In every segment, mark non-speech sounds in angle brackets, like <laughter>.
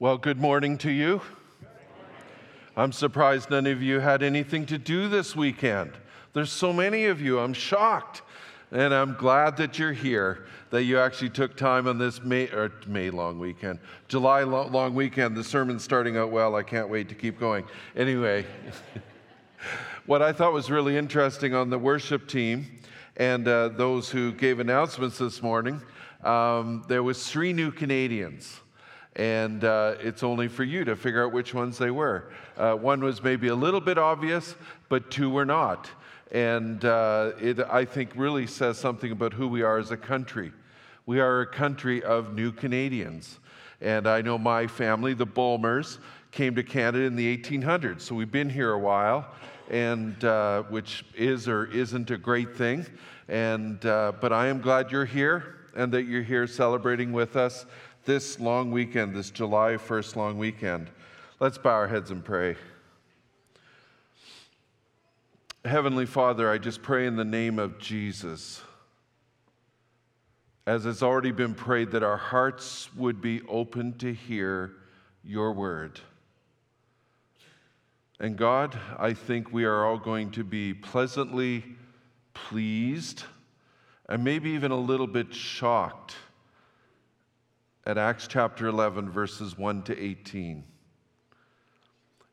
Well, good morning to you. I'm surprised none of you had anything to do this weekend. There's so many of you. I'm shocked. And I'm glad that you're here, that you actually took time on this May, May long weekend, July long weekend. The sermon's starting out well. I can't wait to keep going. Anyway, <laughs> what I thought was really interesting on the worship team and uh, those who gave announcements this morning, um, there was three new Canadians and uh, it's only for you to figure out which ones they were. Uh, one was maybe a little bit obvious, but two were not. And uh, it, I think, really says something about who we are as a country. We are a country of new Canadians. And I know my family, the Bulmers, came to Canada in the 1800s. So we've been here a while, and uh, which is or isn't a great thing. And, uh, but I am glad you're here and that you're here celebrating with us this long weekend, this July 1st long weekend. Let's bow our heads and pray. Heavenly Father, I just pray in the name of Jesus, as has already been prayed, that our hearts would be open to hear your word. And God, I think we are all going to be pleasantly pleased and maybe even a little bit shocked at Acts chapter 11, verses 1 to 18.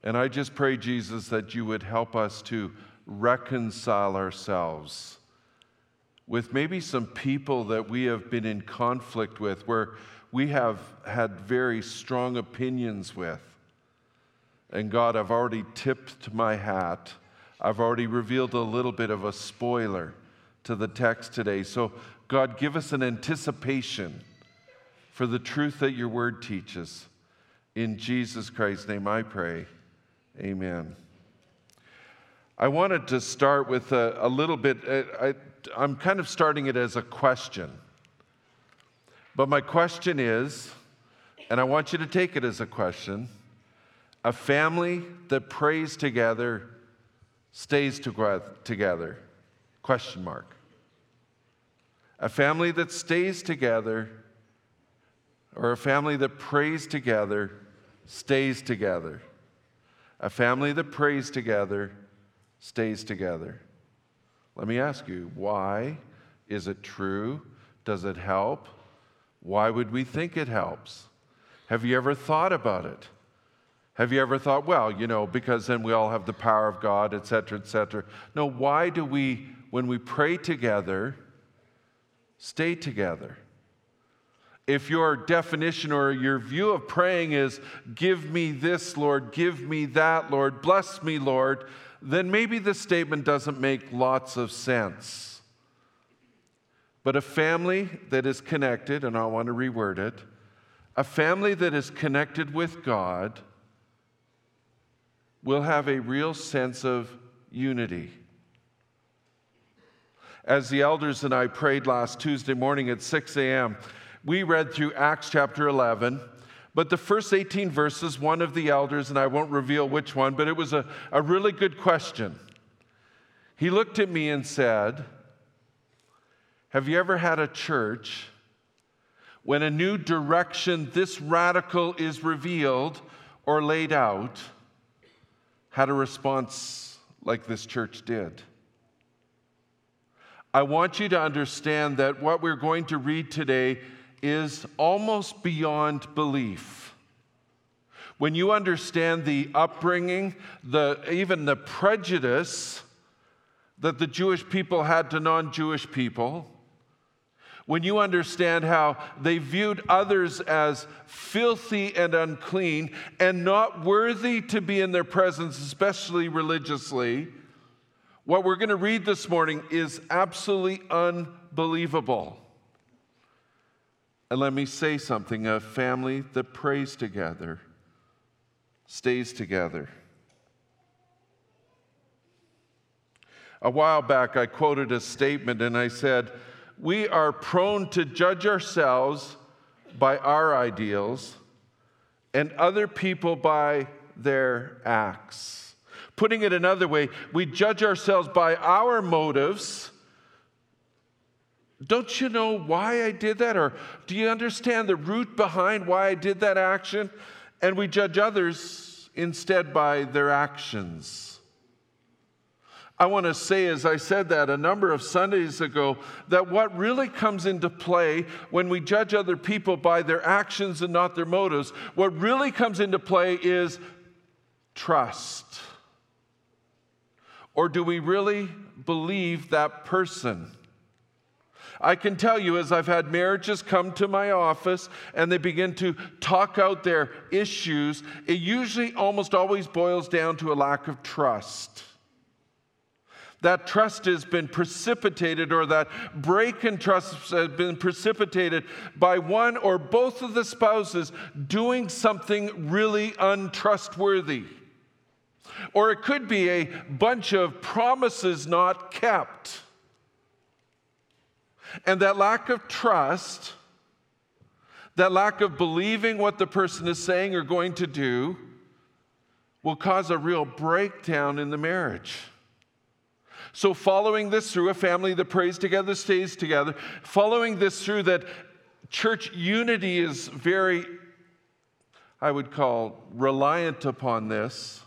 And I just pray, Jesus, that you would help us to reconcile ourselves with maybe some people that we have been in conflict with, where we have had very strong opinions with. And God, I've already tipped my hat. I've already revealed a little bit of a spoiler to the text today. So, God, give us an anticipation for the truth that your word teaches. In Jesus Christ's name I pray. Amen. I wanted to start with a, a little bit, uh, I, I'm kind of starting it as a question. But my question is, and I want you to take it as a question a family that prays together stays together? Question mark. A family that stays together or a family that prays together stays together. A family that prays together stays together. Let me ask you, why is it true? Does it help? Why would we think it helps? Have you ever thought about it? Have you ever thought, well, you know, because then we all have the power of God, et cetera, et cetera? No, why do we, when we pray together, stay together? If your definition or your view of praying is, Give me this, Lord, give me that, Lord, bless me, Lord, then maybe the statement doesn't make lots of sense. But a family that is connected, and I want to reword it, a family that is connected with God will have a real sense of unity. As the elders and I prayed last Tuesday morning at 6 a.m., we read through Acts chapter 11. But the first 18 verses, one of the elders, and I won't reveal which one, but it was a, a really good question. He looked at me and said, Have you ever had a church when a new direction this radical is revealed or laid out, had a response like this church did? I want you to understand that what we're going to read today is almost beyond belief. When you understand the upbringing, the, even the prejudice that the Jewish people had to non Jewish people, when you understand how they viewed others as filthy and unclean and not worthy to be in their presence, especially religiously, what we're going to read this morning is absolutely unbelievable. And let me say something a family that prays together stays together. A while back, I quoted a statement and I said, We are prone to judge ourselves by our ideals and other people by their acts. Putting it another way, we judge ourselves by our motives don't you know why I did that? Or do you understand the root behind why I did that action? and we judge others instead by their actions. I want to say, as I said that a number of Sundays ago, that what really comes into play when we judge other people by their actions and not their motives, what really comes into play is trust. Or do we really believe that person? I can tell you, as I've had marriages come to my office and they begin to talk out their issues, it usually almost always boils down to a lack of trust. That trust has been precipitated, or that break in trust has been precipitated by one or both of the spouses doing something really untrustworthy. Or it could be a bunch of promises not kept. And that lack of trust, that lack of believing what the person is saying or going to do, will cause a real breakdown in the marriage. So, following this through, a family that prays together stays together. Following this through, that church unity is very, I would call, reliant upon this.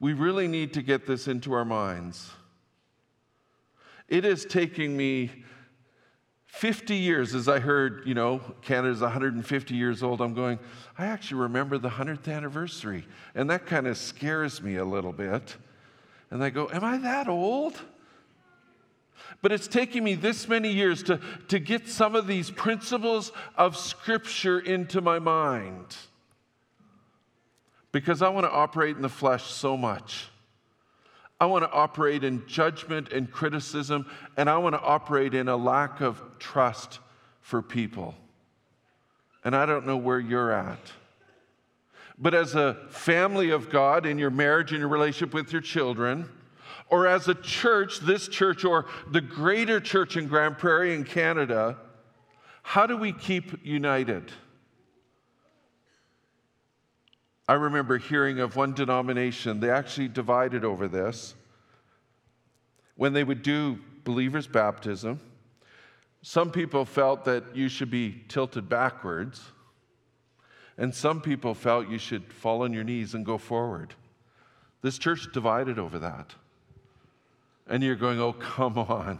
We really need to get this into our minds. It is taking me 50 years, as I heard, you know, Canada's 150 years old. I'm going, I actually remember the 100th anniversary. And that kind of scares me a little bit. And I go, Am I that old? But it's taking me this many years to, to get some of these principles of Scripture into my mind. Because I want to operate in the flesh so much. I want to operate in judgment and criticism, and I want to operate in a lack of trust for people. And I don't know where you're at. But as a family of God in your marriage and your relationship with your children, or as a church, this church or the greater church in Grande Prairie in Canada, how do we keep united? I remember hearing of one denomination, they actually divided over this. When they would do believers' baptism, some people felt that you should be tilted backwards, and some people felt you should fall on your knees and go forward. This church divided over that. And you're going, oh, come on.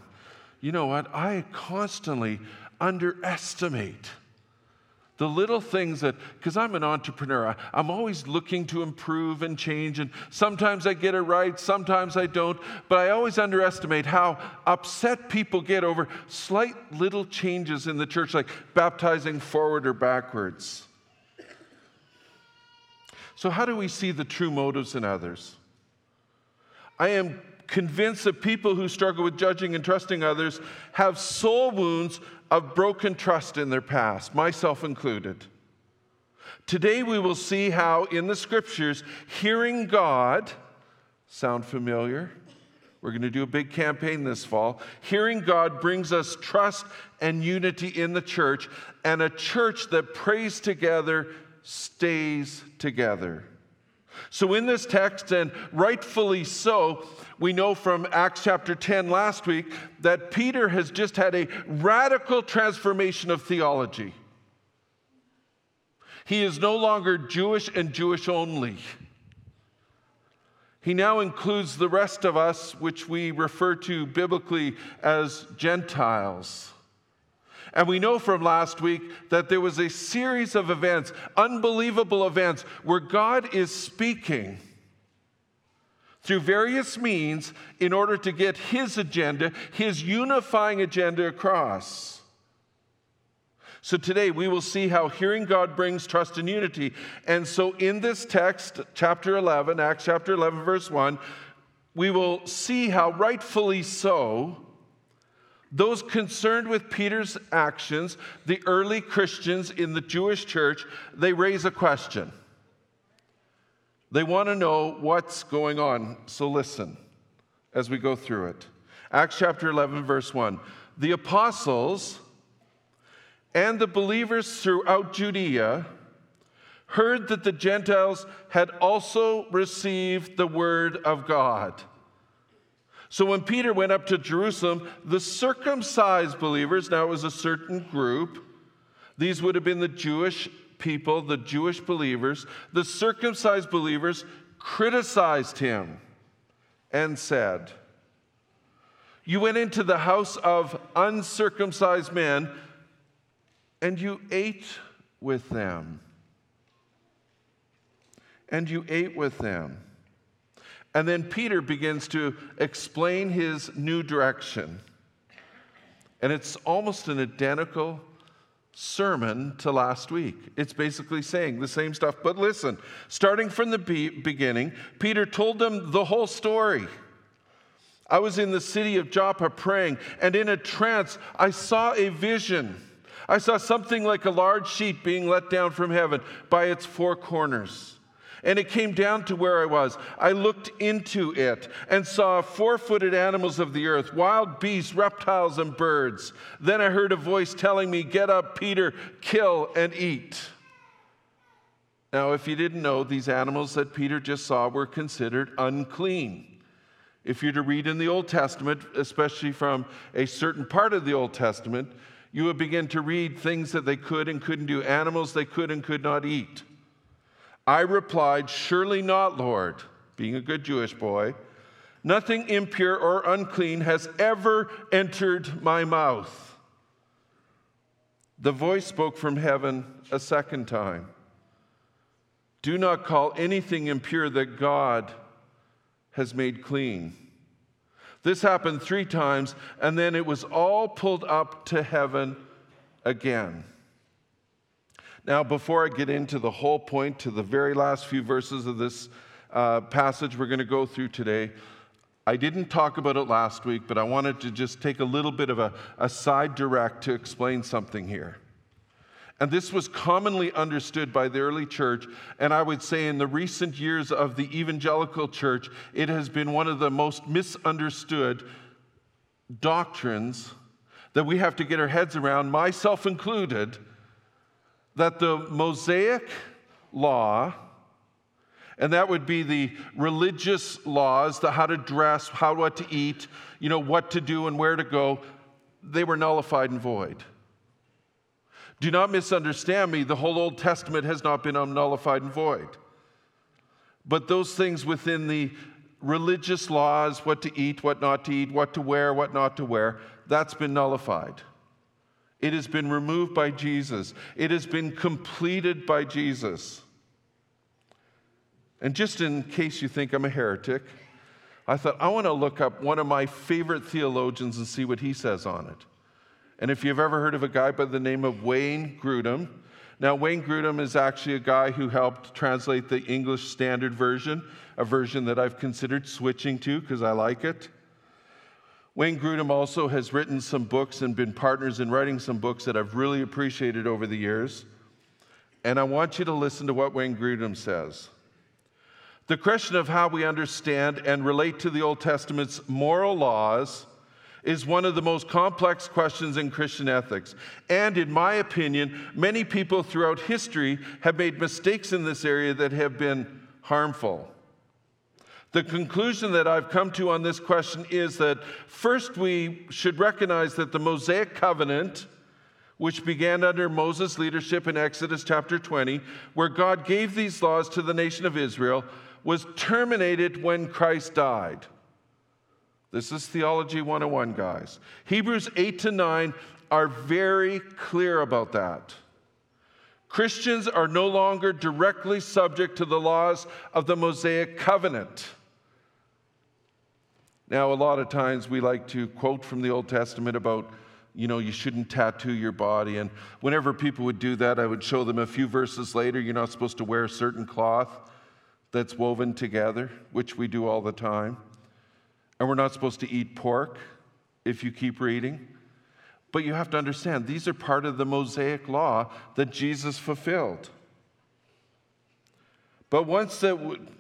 You know what? I constantly underestimate the little things that, because I'm an entrepreneur, I, am always looking to improve and change, and sometimes I get it right, sometimes I don't, but I always underestimate how upset people get over slight little changes in the church, like baptizing forward or backwards. So, how do we see the true motives in others? I am convinced that people who struggle with judging and trusting others have soul wounds of broken trust in their past, myself included. Today we will see how in the scriptures, hearing God, sound familiar? We're going to do a big campaign this fall. Hearing God brings us trust and unity in the church, and a church that prays together stays together. So, in this text, and rightfully so, we know from Acts chapter 10 last week that Peter has just had a radical transformation of theology. He is no longer Jewish and Jewish only. He now includes the rest of us, which we refer to biblically as Gentiles. And we know from last week that there was a series of events, unbelievable events, where God is speaking through various means in order to get his agenda, his unifying agenda across. So today we will see how hearing God brings trust and unity. And so in this text, chapter 11, Acts chapter 11, verse 1, we will see how rightfully so those concerned with Peter's actions, the early Christians in the Jewish church, they raise a question. They want to know what's going on. So listen as we go through it. Acts chapter 11, verse 1. The apostles and the believers throughout Judea heard that the Gentiles had also received the word of God. So when Peter went up to Jerusalem, the circumcised believers, now it was a certain group, these would have been the Jewish people, the Jewish believers, the circumcised believers, criticized him and said, You went into the house of uncircumcised men and you ate with them. And you ate with them. And then Peter begins to explain his new direction. And it's almost an identical sermon to last week. It's basically saying the same stuff. But listen, starting from the be- beginning, Peter told them the whole story. I was in the city of Joppa praying, and in a trance, I saw a vision. I saw something like a large sheet being let down from heaven by its four corners and it came down to where I was. I looked into it and saw four footed animals of the earth, wild beasts, reptiles, and birds. Then I heard a voice telling me, Get up, Peter, kill and eat. Now, if you didn't know, these animals that Peter just saw were considered unclean. If you're to read in the Old Testament, especially from a certain part of the Old Testament, you would begin to read things that they could and couldn't do, animals they could and could not eat. I replied, Surely not, Lord, being a good Jewish boy. Nothing impure or unclean has ever entered my mouth. The voice spoke from heaven a second time Do not call anything impure that God has made clean. This happened three times, and then it was all pulled up to heaven again. Now, before I get into the whole point, to the very last few verses of this uh, passage we're going to go through today, I didn't talk about it last week, but I wanted to just take a little bit of a, a side direct to explain something here. And this was commonly understood by the early church. And I would say in the recent years of the evangelical church, it has been one of the most misunderstood doctrines that we have to get our heads around, myself included, that the Mosaic law, and that would be the religious laws, the how to dress, how what to eat, you know, what to do and where to go, they were nullified and void. Do not misunderstand me, the whole Old Testament has not been nullified and void. But those things within the religious laws, what to eat, what not to eat, what to wear, what not to wear, that's been nullified. It has been removed by Jesus. It has been completed by Jesus. And just in case you think I'm a heretic, I thought I want to look up one of my favorite theologians and see what he says on it. And if you've ever heard of a guy by the name of Wayne Grudem, now Wayne Grudem is actually a guy who helped translate the English Standard Version, a version that I've considered switching to because I like it. Wayne Grudem also has written some books and been partners in writing some books that I've really appreciated over the years. And I want you to listen to what Wayne Grudem says. The question of how we understand and relate to the Old Testament's moral laws is one of the most complex questions in Christian ethics. And in my opinion, many people throughout history have made mistakes in this area that have been harmful. The conclusion that I've come to on this question is that first we should recognize that the Mosaic covenant, which began under Moses' leadership in Exodus chapter 20, where God gave these laws to the nation of Israel, was terminated when Christ died. This is Theology 101, guys. Hebrews 8 to 9 are very clear about that. Christians are no longer directly subject to the laws of the Mosaic covenant. Now, a lot of times we like to quote from the Old Testament about, you know, you shouldn't tattoo your body. And whenever people would do that, I would show them a few verses later, you're not supposed to wear a certain cloth that's woven together, which we do all the time. And we're not supposed to eat pork if you keep reading. But you have to understand, these are part of the Mosaic law that Jesus fulfilled. But once that,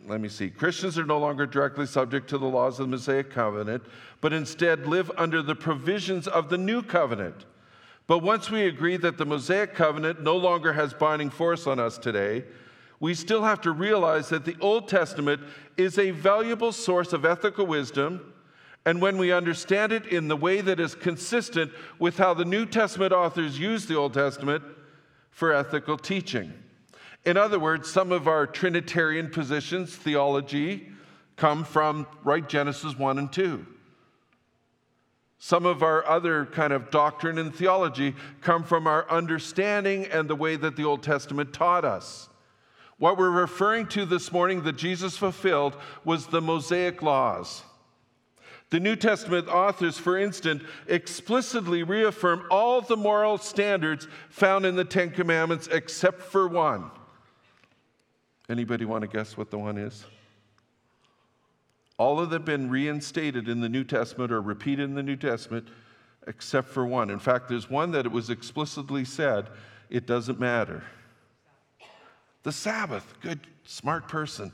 let me see, Christians are no longer directly subject to the laws of the Mosaic covenant, but instead live under the provisions of the new covenant. But once we agree that the Mosaic covenant no longer has binding force on us today, we still have to realize that the Old Testament is a valuable source of ethical wisdom. And when we understand it in the way that is consistent with how the New Testament authors use the Old Testament for ethical teaching. In other words, some of our Trinitarian positions, theology, come from right Genesis 1 and 2. Some of our other kind of doctrine and theology come from our understanding and the way that the Old Testament taught us. What we're referring to this morning that Jesus fulfilled was the Mosaic laws. The New Testament authors, for instance, explicitly reaffirm all the moral standards found in the Ten Commandments except for one. Anybody want to guess what the one is? All of them have been reinstated in the New Testament or repeated in the New Testament except for one. In fact, there's one that it was explicitly said it doesn't matter. The Sabbath, good, smart person.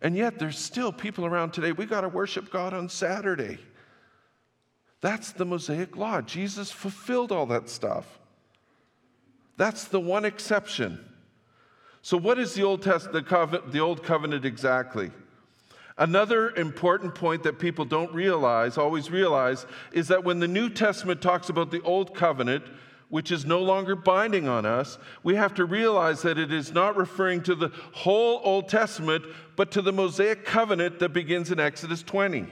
And yet, there's still people around today, we got to worship God on Saturday. That's the Mosaic Law. Jesus fulfilled all that stuff. That's the one exception. So, what is the Old, Test, the, covenant, the Old Covenant exactly? Another important point that people don't realize, always realize, is that when the New Testament talks about the Old Covenant, which is no longer binding on us, we have to realize that it is not referring to the whole Old Testament, but to the Mosaic covenant that begins in Exodus 20.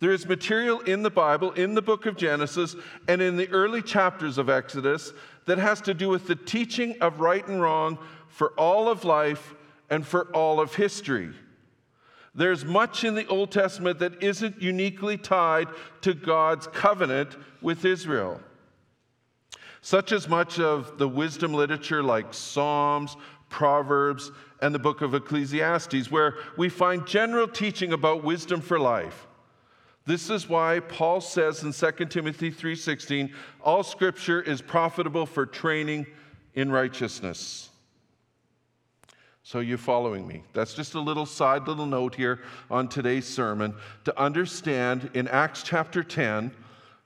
There is material in the Bible, in the book of Genesis, and in the early chapters of Exodus that has to do with the teaching of right and wrong for all of life and for all of history. There's much in the Old Testament that isn't uniquely tied to God's covenant with Israel such as much of the wisdom literature like Psalms, Proverbs, and the book of Ecclesiastes, where we find general teaching about wisdom for life. This is why Paul says in 2 Timothy 3:16, all scripture is profitable for training in righteousness. So you're following me? That's just a little side little note here on today's sermon to understand in Acts chapter 10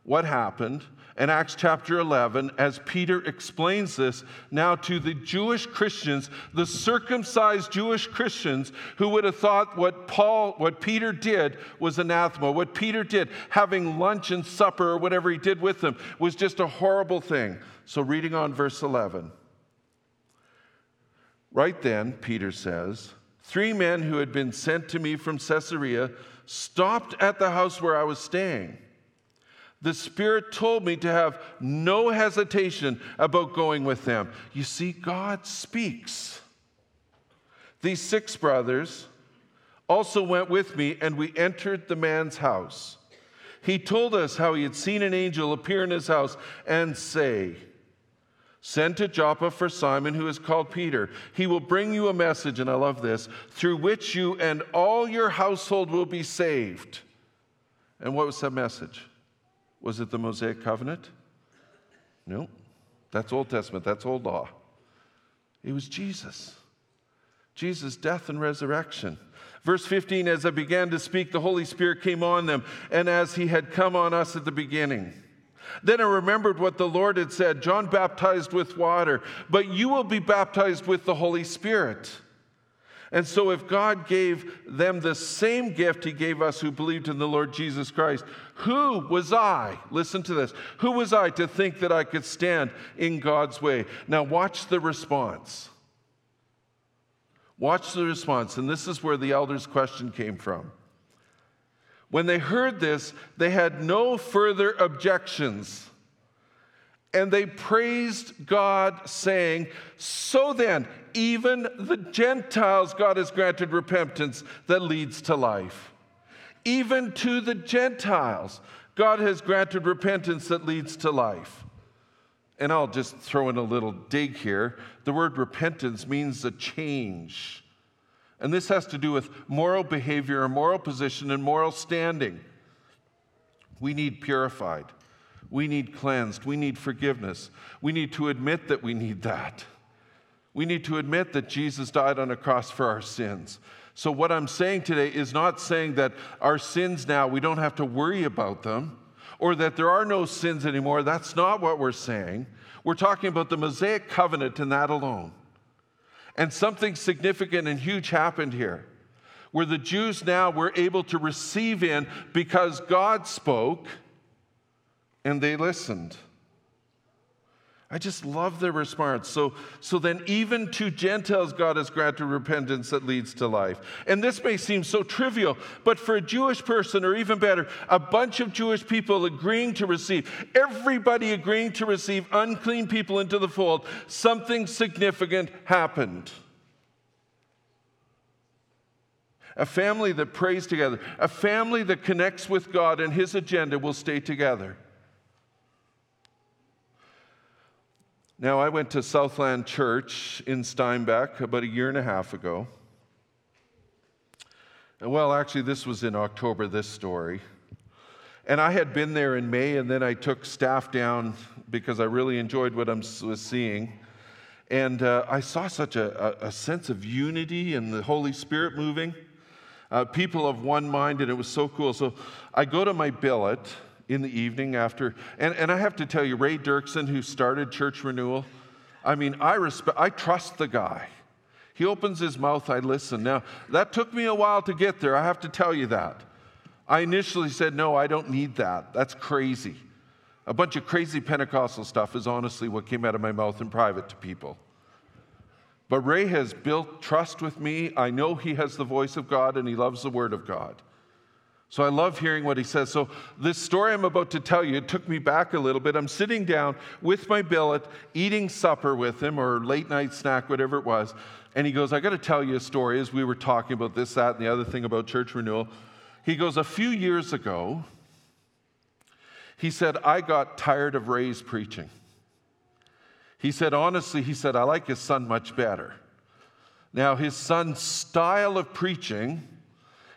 what happened in Acts chapter 11 as Peter explains this now to the Jewish Christians, the circumcised Jewish Christians who would have thought what Paul, what Peter did was anathema. What Peter did, having lunch and supper or whatever he did with them, was just a horrible thing. So, reading on verse 11. Right then, Peter says, Three men who had been sent to me from Caesarea stopped at the house where I was staying. The Spirit told me to have no hesitation about going with them. You see, God speaks. These six brothers also went with me, and we entered the man's house. He told us how he had seen an angel appear in his house and say, Send to Joppa for Simon, who is called Peter. He will bring you a message, and I love this, through which you and all your household will be saved. And what was that message? Was it the Mosaic covenant? No. That's Old Testament, that's Old Law. It was Jesus. Jesus' death and resurrection. Verse 15 As I began to speak, the Holy Spirit came on them, and as he had come on us at the beginning. Then I remembered what the Lord had said John baptized with water, but you will be baptized with the Holy Spirit. And so, if God gave them the same gift He gave us who believed in the Lord Jesus Christ, who was I? Listen to this. Who was I to think that I could stand in God's way? Now, watch the response. Watch the response. And this is where the elder's question came from. When they heard this, they had no further objections. And they praised God, saying, So then, even the Gentiles, God has granted repentance that leads to life. Even to the Gentiles, God has granted repentance that leads to life. And I'll just throw in a little dig here. The word repentance means a change. And this has to do with moral behavior, and moral position, and moral standing. We need purified. We need cleansed. We need forgiveness. We need to admit that we need that. We need to admit that Jesus died on a cross for our sins. So, what I'm saying today is not saying that our sins now, we don't have to worry about them, or that there are no sins anymore. That's not what we're saying. We're talking about the Mosaic covenant and that alone. And something significant and huge happened here, where the Jews now were able to receive in because God spoke and they listened. I just love the response. So, so then, even to Gentiles, God has granted repentance that leads to life. And this may seem so trivial, but for a Jewish person, or even better, a bunch of Jewish people agreeing to receive, everybody agreeing to receive unclean people into the fold, something significant happened. A family that prays together, a family that connects with God and His agenda will stay together. Now, I went to Southland Church in Steinbach about a year and a half ago. Well, actually, this was in October, this story. And I had been there in May, and then I took staff down because I really enjoyed what I was seeing. And uh, I saw such a, a, sense of unity and the Holy Spirit moving. Uh, people of one mind, and it was so cool. So I go to my billet in the evening after. And, and I have to tell you, Ray Dirksen, who started Church Renewal, I mean, I, respect, I trust the guy. He opens his mouth, I listen. Now, that took me a while to get there, I have to tell you that. I initially said, no, I don't need that. That's crazy. A bunch of crazy Pentecostal stuff is honestly what came out of my mouth in private to people. But Ray has built trust with me. I know he has the voice of God and he loves the Word of God. So I love hearing what he says. So, this story I'm about to tell you, it took me back a little bit. I'm sitting down with my billet, eating supper with him, or late night snack, whatever it was. And he goes, I got to tell you a story as we were talking about this, that, and the other thing about church renewal. He goes, A few years ago, he said, I got tired of Ray's preaching. He said, honestly, he said, I like his son much better. Now, his son's style of preaching,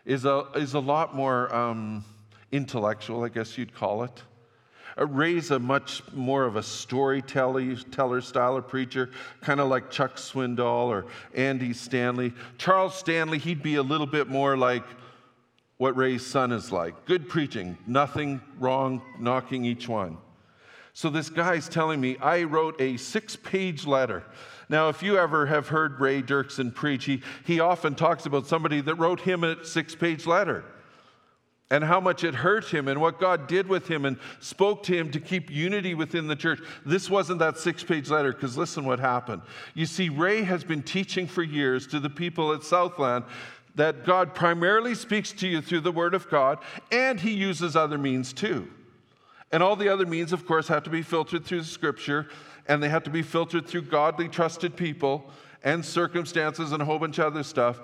is a, is a lot more um, intellectual, I guess you'd call it. Uh, Ray's a much more of a storyteller style of preacher, kind of like Chuck Swindoll or Andy Stanley. Charles Stanley, he'd be a little bit more like what Ray's son is like. Good preaching, nothing wrong, knocking each one. So this guy's telling me I wrote a six page letter now, if you ever have heard Ray Dirksen preach, he, he often talks about somebody that wrote him a six page letter and how much it hurt him and what God did with him and spoke to him to keep unity within the church. This wasn't that six page letter because listen what happened. You see, Ray has been teaching for years to the people at Southland that God primarily speaks to you through the Word of God and he uses other means too. And all the other means, of course, have to be filtered through the Scripture and they have to be filtered through godly, trusted people and circumstances and a whole bunch of other stuff.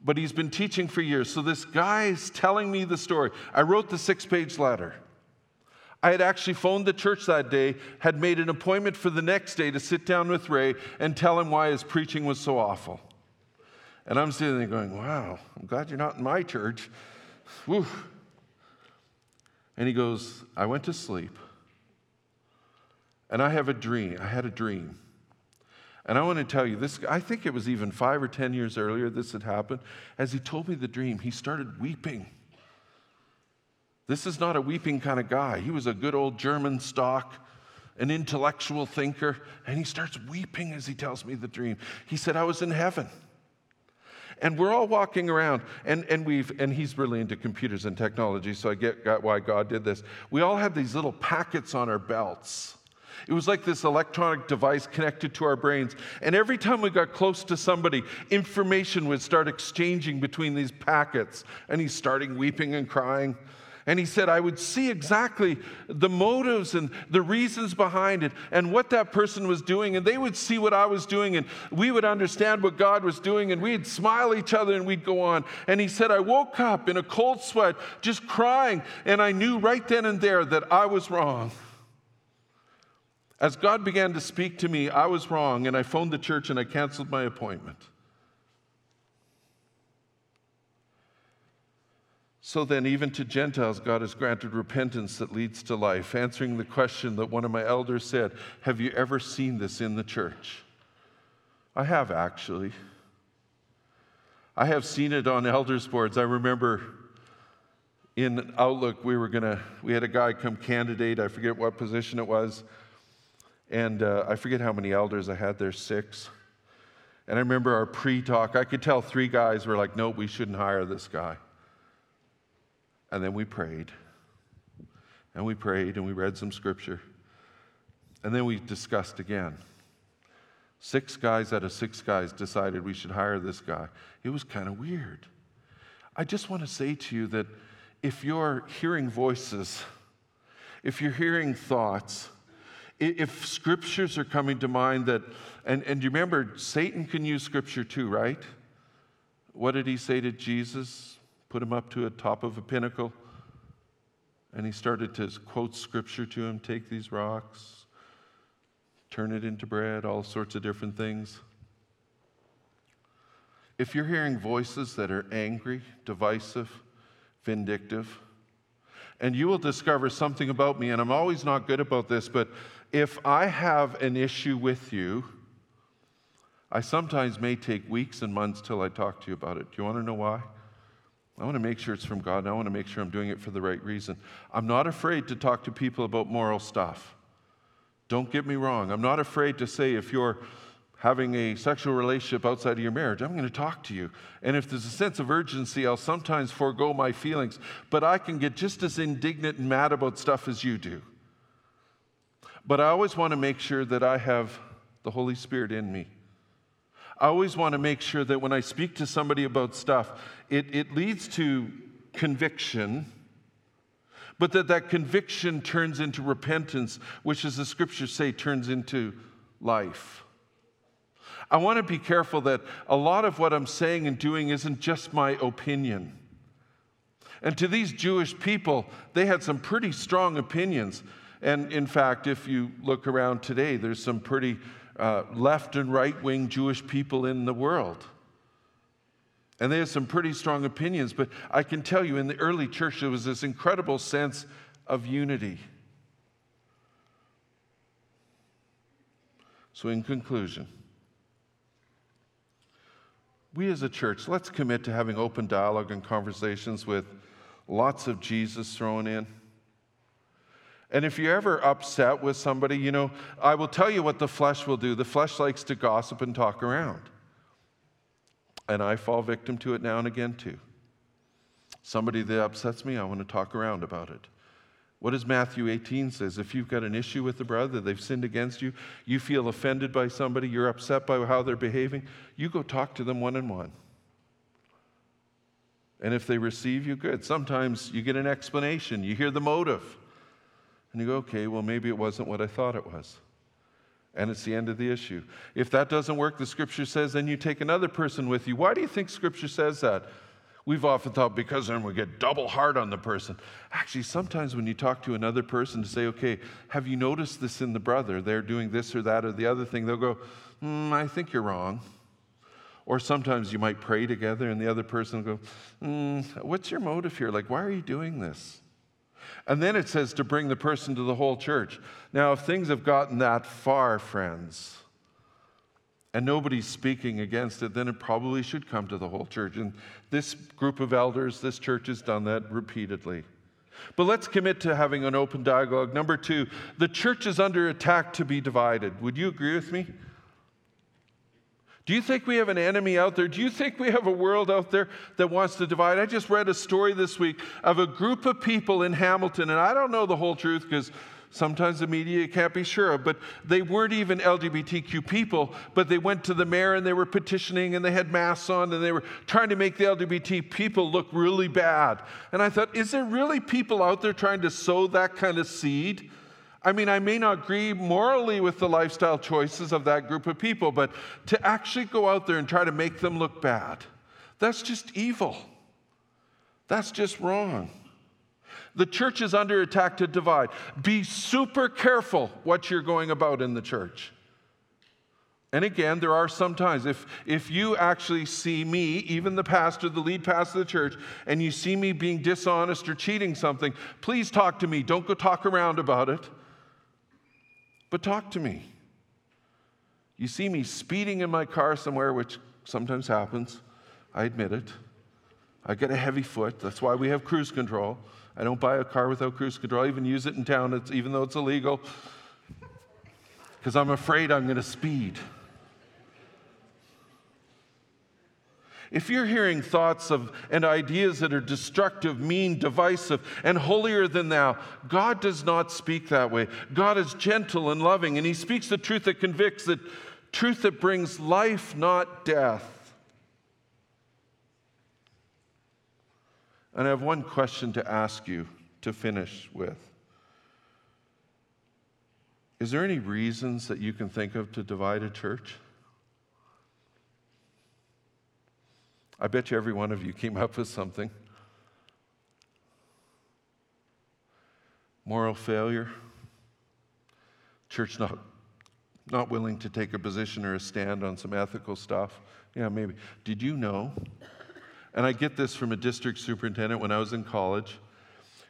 But he's been teaching for years. So this guy's telling me the story. I wrote the six page letter. I had actually phoned the church that day, had made an appointment for the next day to sit down with Ray and tell him why his preaching was so awful. And I'm sitting there going, wow, I'm glad you're not in my church. Whew. And he goes, I went to sleep. And I have a dream. I had a dream. And I want to tell you this, I think it was even five or 10 years earlier this had happened. As he told me the dream, he started weeping. This is not a weeping kind of guy. He was a good old German stock, an intellectual thinker, and he starts weeping as he tells me the dream. He said, I was in heaven. And we're all walking around, and, and we've, and he's really into computers and technology, so I get got why God did this. We all have these little packets on our belts it was like this electronic device connected to our brains. And every time we got close to somebody, information would start exchanging between these packets. And he's starting weeping and crying. And he said, I would see exactly the motives and the reasons behind it and what that person was doing. And they would see what I was doing. And we would understand what God was doing. And we'd smile each other and we'd go on. And he said, I woke up in a cold sweat, just crying. And I knew right then and there that I was wrong. As God began to speak to me, I was wrong, and I phoned the church and I canceled my appointment. So then, even to Gentiles, God has granted repentance that leads to life, answering the question that one of my elders said Have you ever seen this in the church? I have actually. I have seen it on elders' boards. I remember in Outlook, we were gonna, we had a guy come candidate, I forget what position it was. And uh, I forget how many elders I had there, six. And I remember our pre talk, I could tell three guys were like, nope, we shouldn't hire this guy. And then we prayed. And we prayed and we read some scripture. And then we discussed again. Six guys out of six guys decided we should hire this guy. It was kind of weird. I just want to say to you that if you're hearing voices, if you're hearing thoughts, if scriptures are coming to mind that, and, and you remember, Satan can use scripture too, right? What did he say to Jesus? Put him up to the top of a pinnacle. And he started to quote scripture to him take these rocks, turn it into bread, all sorts of different things. If you're hearing voices that are angry, divisive, vindictive, and you will discover something about me, and I'm always not good about this, but if I have an issue with you, I sometimes may take weeks and months till I talk to you about it. Do you want to know why? I want to make sure it's from God, and I want to make sure I'm doing it for the right reason. I'm not afraid to talk to people about moral stuff. Don't get me wrong. I'm not afraid to say if you're having a sexual relationship outside of your marriage, I'm going to talk to you. And if there's a sense of urgency, I'll sometimes forego my feelings, but I can get just as indignant and mad about stuff as you do. But I always want to make sure that I have the Holy Spirit in me. I always want to make sure that when I speak to somebody about stuff, it, it leads to conviction but that that conviction turns into repentance, which, as the scriptures say, turns into life. I want to be careful that a lot of what I'm saying and doing isn't just my opinion. And to these Jewish people, they had some pretty strong opinions. And in fact, if you look around today, there's some pretty uh, left and right wing Jewish people in the world. And they have some pretty strong opinions, but I can tell you in the early church, there was this incredible sense of unity. So, in conclusion, we as a church, let's commit to having open dialogue and conversations with lots of Jesus thrown in. And if you're ever upset with somebody, you know, I will tell you what the flesh will do. The flesh likes to gossip and talk around. And I fall victim to it now and again too. Somebody that upsets me, I want to talk around about it. What does Matthew 18 says? If you've got an issue with the brother, they've sinned against you, you feel offended by somebody, you're upset by how they're behaving, you go talk to them one on one. And if they receive you, good. Sometimes you get an explanation, you hear the motive, and you go, okay, well, maybe it wasn't what I thought it was and it's the end of the issue. If that doesn't work, the scripture says, then you take another person with you. Why do you think scripture says that? We've often thought because then we get double hard on the person. Actually, sometimes when you talk to another person to say, okay, have you noticed this in the brother? They're doing this or that or the other thing. They'll go, mm, I think you're wrong. Or sometimes you might pray together and the other person will go, mm, What's your motive here? Like, why are you doing this? And then it says to bring the person to the whole church. Now, if things have gotten that far, friends, and nobody's speaking against it, then it probably should come to the whole church. And this group of elders, this church has done that repeatedly. But let's commit to having an open dialogue. Number two, the church is under attack to be divided. Would you agree with me? Do you think we have an enemy out there? Do you think we have a world out there that wants to divide? I just read a story this week of a group of people in Hamilton, and I don't know the whole truth because sometimes the media can't be sure of, but they weren't even LGBTQ people, but they went to the mayor and they were petitioning and they had masks on and they were trying to make the LGBT people look really bad. And I thought, is there really people out there trying to sow that kind of seed? I mean, I may not agree morally with the lifestyle choices of that group of people, but to actually go out there and try to make them look bad, that's just evil. That's just wrong. The church is under attack to divide. Be super careful what you're going about in the church. And again, there are some times, if, if you actually see me, even the pastor, the lead pastor of the church, and you see me being dishonest or cheating something, please talk to me. Don't go talk around about it but talk to me. You see me speeding in my car somewhere, which sometimes happens. I admit it. I get a heavy foot. That's why we have cruise control. I don't buy a car without cruise control. I even use it in town, it's, even though it's illegal, because I'm afraid I'm going to speed. If you're hearing thoughts of and ideas that are destructive, mean, divisive, and holier than thou, God does not speak that way. God is gentle and loving, and He speaks the truth that convicts, the truth that brings life, not death. And I have one question to ask you to finish with. Is there any reasons that you can think of to divide a church? I bet you every one of you came up with something. Moral failure, church not, not willing to take a position or a stand on some ethical stuff. Yeah, maybe. Did you know? And I get this from a district superintendent when I was in college,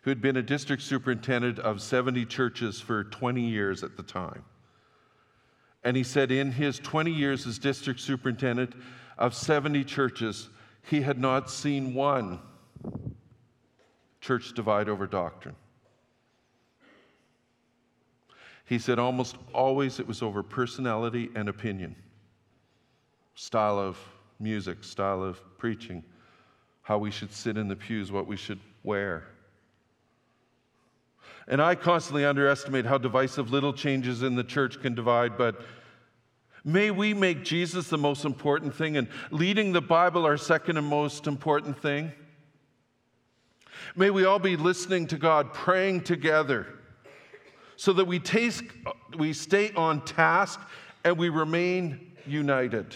who had been a district superintendent of 70 churches for 20 years at the time. And he said, in his 20 years as district superintendent of 70 churches, he had not seen one church divide over doctrine. He said almost always it was over personality and opinion, style of music, style of preaching, how we should sit in the pews, what we should wear. And I constantly underestimate how divisive little changes in the church can divide, but May we make Jesus the most important thing and leading the Bible our second and most important thing. May we all be listening to God, praying together, so that we, taste, we stay on task and we remain united.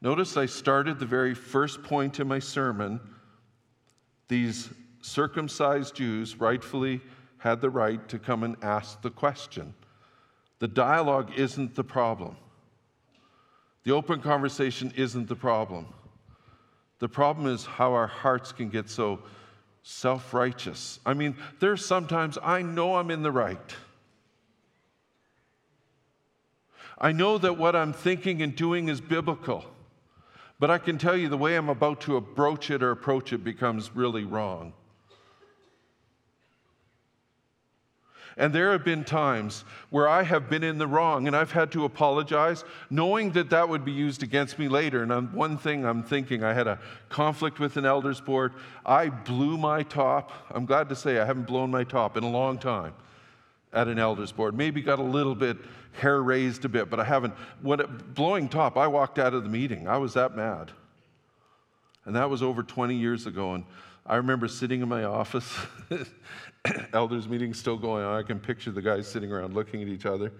Notice I started the very first point in my sermon. These circumcised Jews rightfully had the right to come and ask the question the dialogue isn't the problem. The open conversation isn't the problem. The problem is how our hearts can get so self righteous. I mean, there's sometimes I know I'm in the right. I know that what I'm thinking and doing is biblical, but I can tell you the way I'm about to approach it or approach it becomes really wrong. And there have been times where I have been in the wrong and I've had to apologize, knowing that that would be used against me later. And I'm, one thing I'm thinking I had a conflict with an elders board. I blew my top. I'm glad to say I haven't blown my top in a long time at an elders board. Maybe got a little bit hair raised a bit, but I haven't. When it, blowing top, I walked out of the meeting. I was that mad. And that was over 20 years ago. And I remember sitting in my office <laughs> elders meeting still going on. I can picture the guys sitting around looking at each other.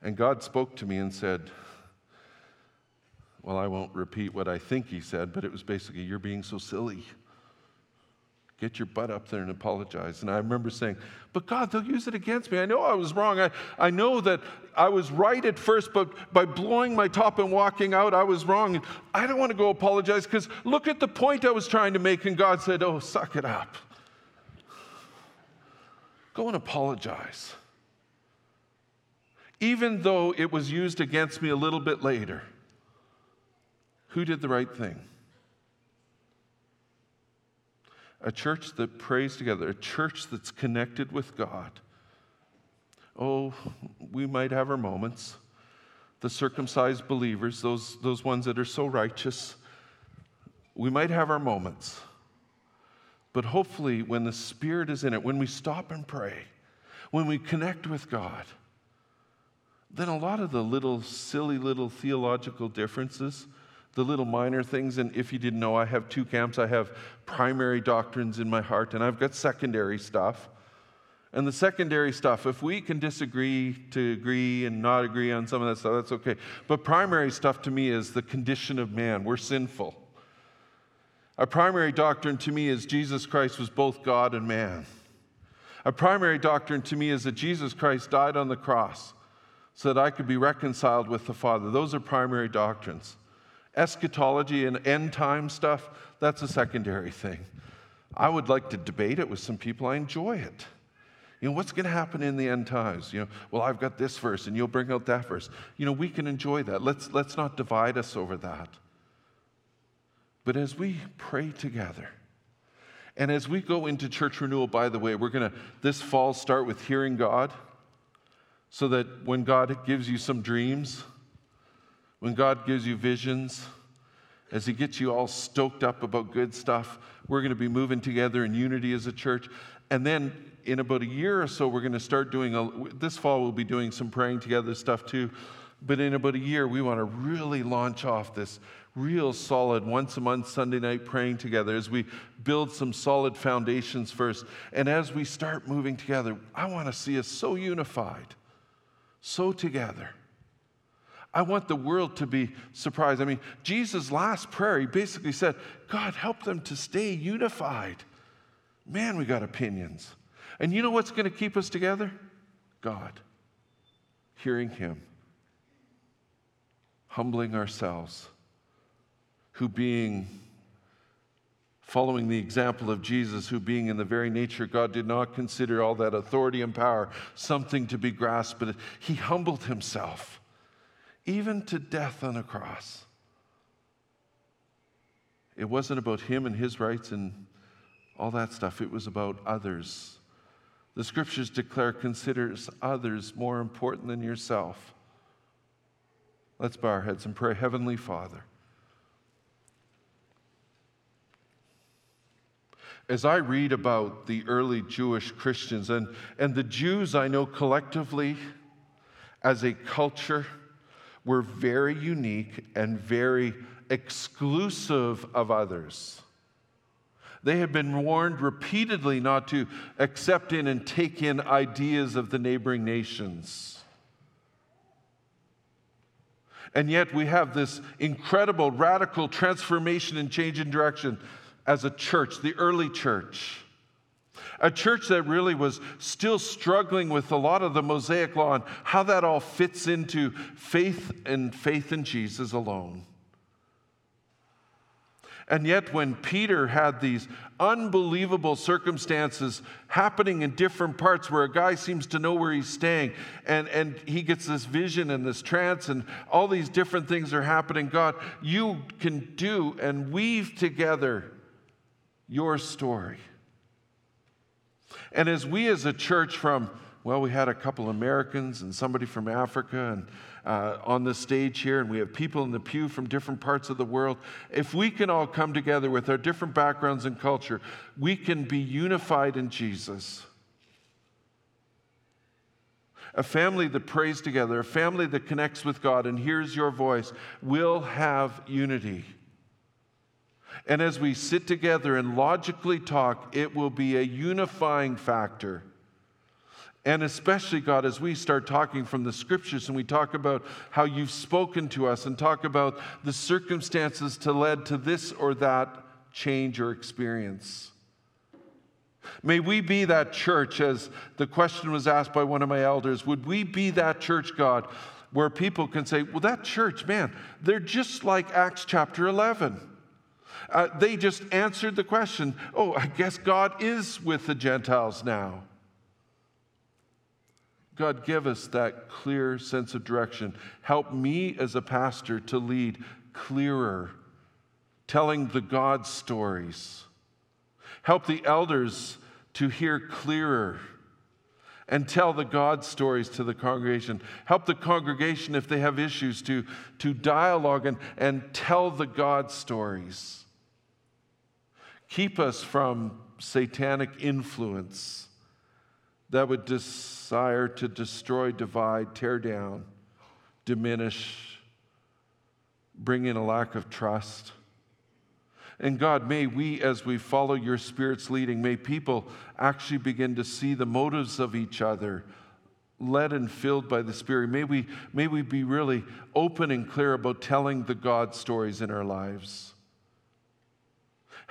And God spoke to me and said, Well, I won't repeat what I think He said, but it was basically, You're being so silly. Get your butt up there and apologize. And I remember saying, But God, they'll use it against me. I know I was wrong. I, I know that I was right at first, but by blowing my top and walking out, I was wrong. I don't want to go apologize because look at the point I was trying to make. And God said, Oh, suck it up. Go and apologize. Even though it was used against me a little bit later, who did the right thing? A church that prays together, a church that's connected with God. Oh, we might have our moments. The circumcised believers, those, those ones that are so righteous, we might have our moments. But hopefully, when the Spirit is in it, when we stop and pray, when we connect with God, then a lot of the little silly little theological differences, the little minor things, and if you didn't know, I have two camps. I have primary doctrines in my heart, and I've got secondary stuff. And the secondary stuff, if we can disagree to agree and not agree on some of that stuff, that's okay. But primary stuff to me is the condition of man. We're sinful. A primary doctrine to me is Jesus Christ was both God and man. A primary doctrine to me is that Jesus Christ died on the cross so that I could be reconciled with the Father. Those are primary doctrines. Eschatology and end time stuff, that's a secondary thing. I would like to debate it with some people. I enjoy it. You know, what's going to happen in the end times? You know, well, I've got this verse and you'll bring out that verse. You know, we can enjoy that. Let's, let's not divide us over that. But as we pray together, and as we go into church renewal, by the way, we're going to this fall start with hearing God so that when God gives you some dreams, When God gives you visions, as He gets you all stoked up about good stuff, we're going to be moving together in unity as a church. And then in about a year or so, we're going to start doing, a, this fall, we'll be doing some praying together stuff too. But in about a year, we want to really launch off this real solid once a month Sunday night praying together as we build some solid foundations first. And as we start moving together, I want to see us so unified, so together. I want the world to be surprised. I mean, Jesus' last prayer, he basically said, God, help them to stay unified. Man, we got opinions. And you know what's going to keep us together? God. Hearing Him, humbling ourselves, who being following the example of Jesus, who being in the very nature God did not consider all that authority and power something to be grasped, but he humbled himself, even to death on a cross. It wasn't about him and his rights and all that stuff, it was about others. The scriptures declare considers others more important than yourself. Let's bow our heads and pray. Heavenly Father, as I read about the early Jewish Christians and, and the Jews I know collectively as a culture were very unique and very exclusive of others. They had been warned repeatedly not to accept in and take in ideas of the neighboring nations. And yet we have this incredible radical transformation and change in direction as a church, the early church. A church that really was still struggling with a lot of the Mosaic law and how that all fits into faith and faith in Jesus alone. And yet, when Peter had these unbelievable circumstances happening in different parts where a guy seems to know where he's staying, and, and he gets this vision and this trance, and all these different things are happening, God, you can do and weave together your story. And as we as a church from, well, we had a couple Americans and somebody from Africa and uh, on the stage here, and we have people in the pew from different parts of the world. If we can all come together with our different backgrounds and culture, we can be unified in Jesus. A family that prays together, a family that connects with God and hears your voice, will have unity. And as we sit together and logically talk, it will be a unifying factor. And especially, God, as we start talking from the scriptures and we talk about how you've spoken to us and talk about the circumstances to led to this or that change or experience. May we be that church, as the question was asked by one of my elders, would we be that church, God, where people can say, well, that church, man, they're just like Acts chapter 11. Uh, they just answered the question oh, I guess God is with the Gentiles now. God, give us that clear sense of direction. Help me as a pastor to lead clearer, telling the God stories. Help the elders to hear clearer and tell the God stories to the congregation. Help the congregation, if they have issues, to, to dialogue and, and tell the God stories. Keep us from satanic influence that would desire to destroy, divide, tear down, diminish, bring in a lack of trust. And God, may we, as we follow your Spirit's leading, may people actually begin to see the motives of each other, led and filled by the Spirit. May we, may we be really open and clear about telling the God stories in our lives.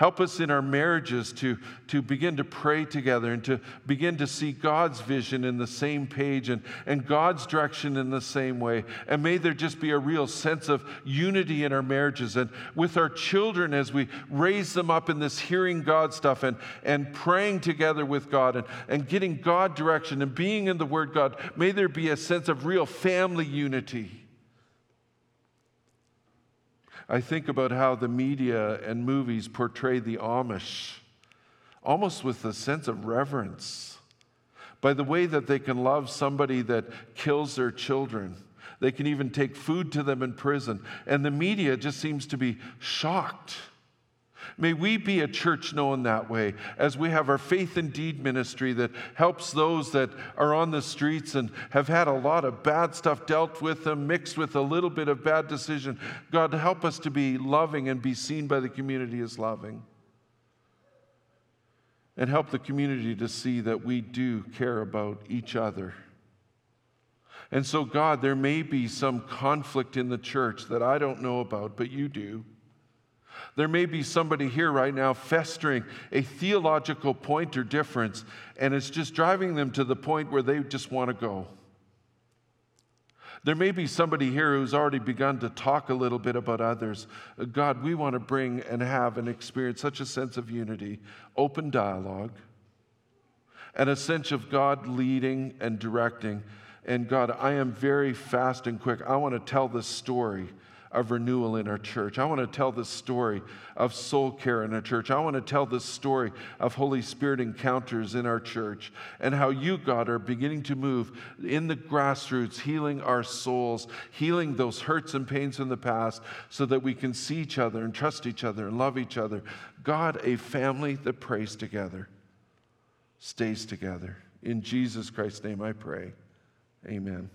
Help us in our marriages to, to begin to pray together and to begin to see God's vision in the same page and, and God's direction in the same way. And may there just be a real sense of unity in our marriages and with our children as we raise them up in this hearing God stuff and, and praying together with God and, and getting God direction and being in the Word God. May there be a sense of real family unity. I think about how the media and movies portray the Amish, almost with a sense of reverence, by the way that they can love somebody that kills their children. They can even take food to them in prison. And the media just seems to be shocked. May we be a church known that way as we have our faith and deed ministry that helps those that are on the streets and have had a lot of bad stuff dealt with them, mixed with a little bit of bad decision. God, help us to be loving and be seen by the community as loving. And help the community to see that we do care about each other. And so, God, there may be some conflict in the church that I don't know about, but you do. There may be somebody here right now festering a theological point or difference, and it's just driving them to the point where they just want to go. There may be somebody here who's already begun to talk a little bit about others. Uh, God, we want to bring and have and experience such a sense of unity, open dialogue, and a sense of God leading and directing. And God, I am very fast and quick. I want to tell this story of renewal in our church. I want to tell the story of soul care in our church. I want to tell the story of Holy Spirit encounters in our church and how you, God, are beginning to move in the grassroots, healing our souls, healing those hurts and pains in the past so that we can see each other and trust each other and love each other. God, a family that prays together, stays together. In Jesus Christ's name I pray. Amen.